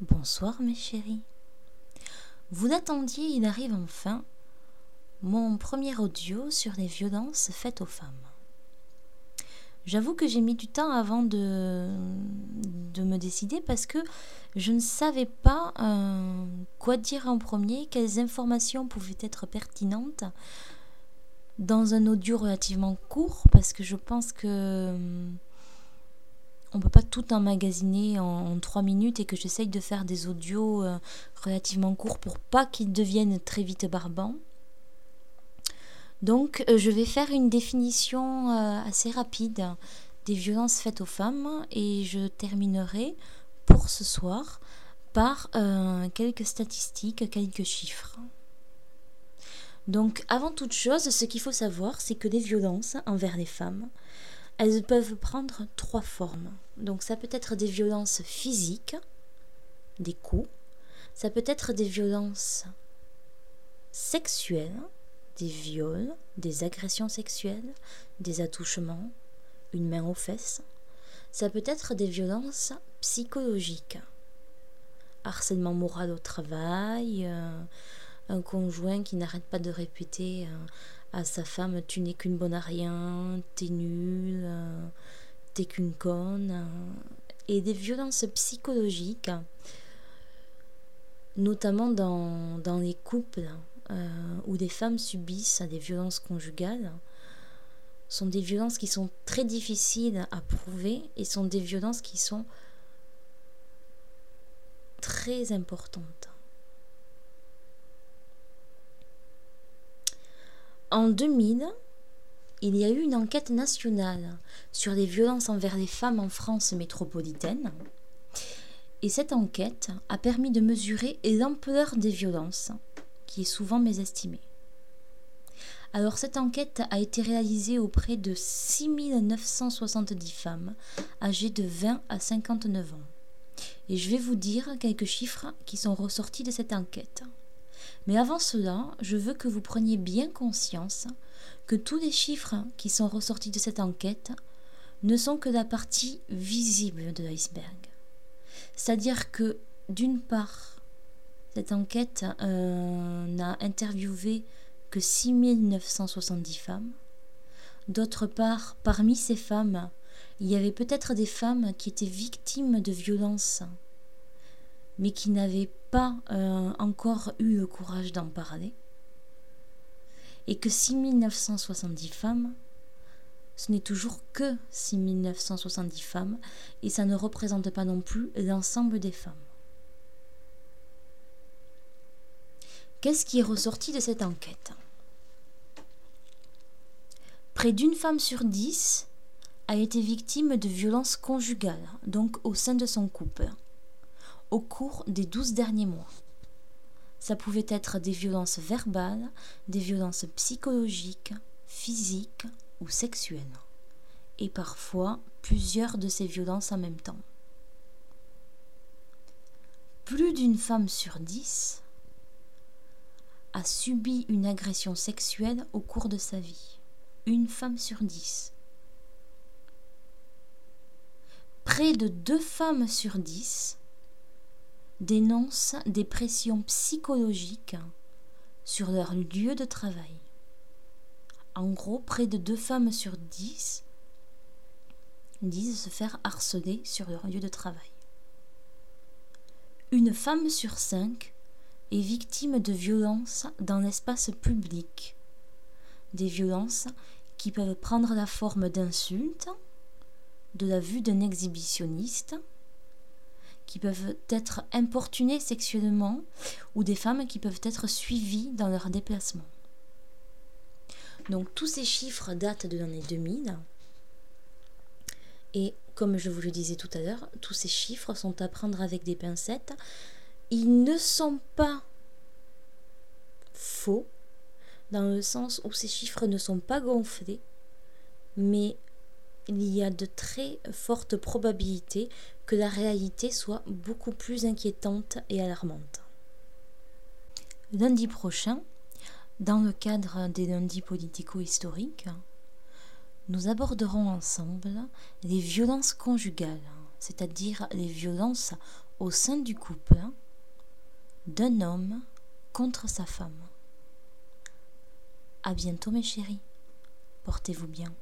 Bonsoir mes chéris. Vous l'attendiez, il arrive enfin mon premier audio sur les violences faites aux femmes. J'avoue que j'ai mis du temps avant de, de me décider parce que je ne savais pas euh, quoi dire en premier, quelles informations pouvaient être pertinentes dans un audio relativement court parce que je pense que hum, on peut pas tout emmagasiner en, trois minutes et que j'essaye de faire des audios euh, relativement courts pour pas qu'ils deviennent très vite barbants. Donc euh, je vais faire une définition euh, assez rapide des violences faites aux femmes et je terminerai pour ce soir par quelques statistiques, quelques chiffres. Donc, avant toute chose, ce qu'il faut savoir, c'est que les violences envers les femmes, elles peuvent prendre trois formes. Donc, ça peut être des violences physiques, des coups, ça peut être des violences sexuelles, des viols, des agressions sexuelles, des attouchements, une main aux fesses. Ça peut être des violences psychologiques, harcèlement moral au travail, euh, un conjoint qui n'arrête pas de répéter euh, à sa femme Tu n'es qu'une bonne à rien, t'es nul, euh, t'es qu'une conne. Euh, et des violences psychologiques, notamment dans, dans les couples où des femmes subissent des violences conjugales, sont des violences qui sont très difficiles à prouver et sont des violences qui sont très importantes. En 2000, il y a eu une enquête nationale sur les violences envers les femmes en France métropolitaine. Et cette enquête a permis de mesurer l'ampleur des violences, qui est souvent mésestimée. Alors cette enquête a été réalisée auprès de 6970 femmes âgées de 20 à 59 ans. Et je vais vous dire quelques chiffres qui sont ressortis de cette enquête. Mais avant cela, je veux que vous preniez bien conscience que tous les chiffres qui sont ressortis de cette enquête ne sont que la partie visible de l'iceberg. C'est-à-dire que, d'une part, cette enquête euh, n'a interviewé que 6970 femmes. D'autre part, parmi ces femmes, il y avait peut-être des femmes qui étaient victimes de violences mais qui n'avaient pas euh, encore eu le courage d'en parler, et que 6970 femmes, ce n'est toujours que 6970 femmes, et ça ne représente pas non plus l'ensemble des femmes. Qu'est-ce qui est ressorti de cette enquête? Près d'une femme sur dix a été victime de violences conjugales, donc au sein de son couple au cours des douze derniers mois. Ça pouvait être des violences verbales, des violences psychologiques, physiques ou sexuelles, et parfois plusieurs de ces violences en même temps. Plus d'une femme sur dix a subi une agression sexuelle au cours de sa vie. Une femme sur dix. Près de deux femmes sur dix dénoncent des pressions psychologiques sur leur lieu de travail. En gros, près de deux femmes sur dix disent se faire harceler sur leur lieu de travail. Une femme sur cinq est victime de violences dans l'espace public. Des violences qui peuvent prendre la forme d'insultes, de la vue d'un exhibitionniste, qui peuvent être importunées sexuellement ou des femmes qui peuvent être suivies dans leur déplacement. Donc tous ces chiffres datent de l'année 2000 et comme je vous le disais tout à l'heure, tous ces chiffres sont à prendre avec des pincettes. Ils ne sont pas faux dans le sens où ces chiffres ne sont pas gonflés, mais il y a de très fortes probabilités que la réalité soit beaucoup plus inquiétante et alarmante. Lundi prochain, dans le cadre des lundis politico-historiques, nous aborderons ensemble les violences conjugales, c'est-à-dire les violences au sein du couple d'un homme contre sa femme. À bientôt mes chéris. Portez-vous bien.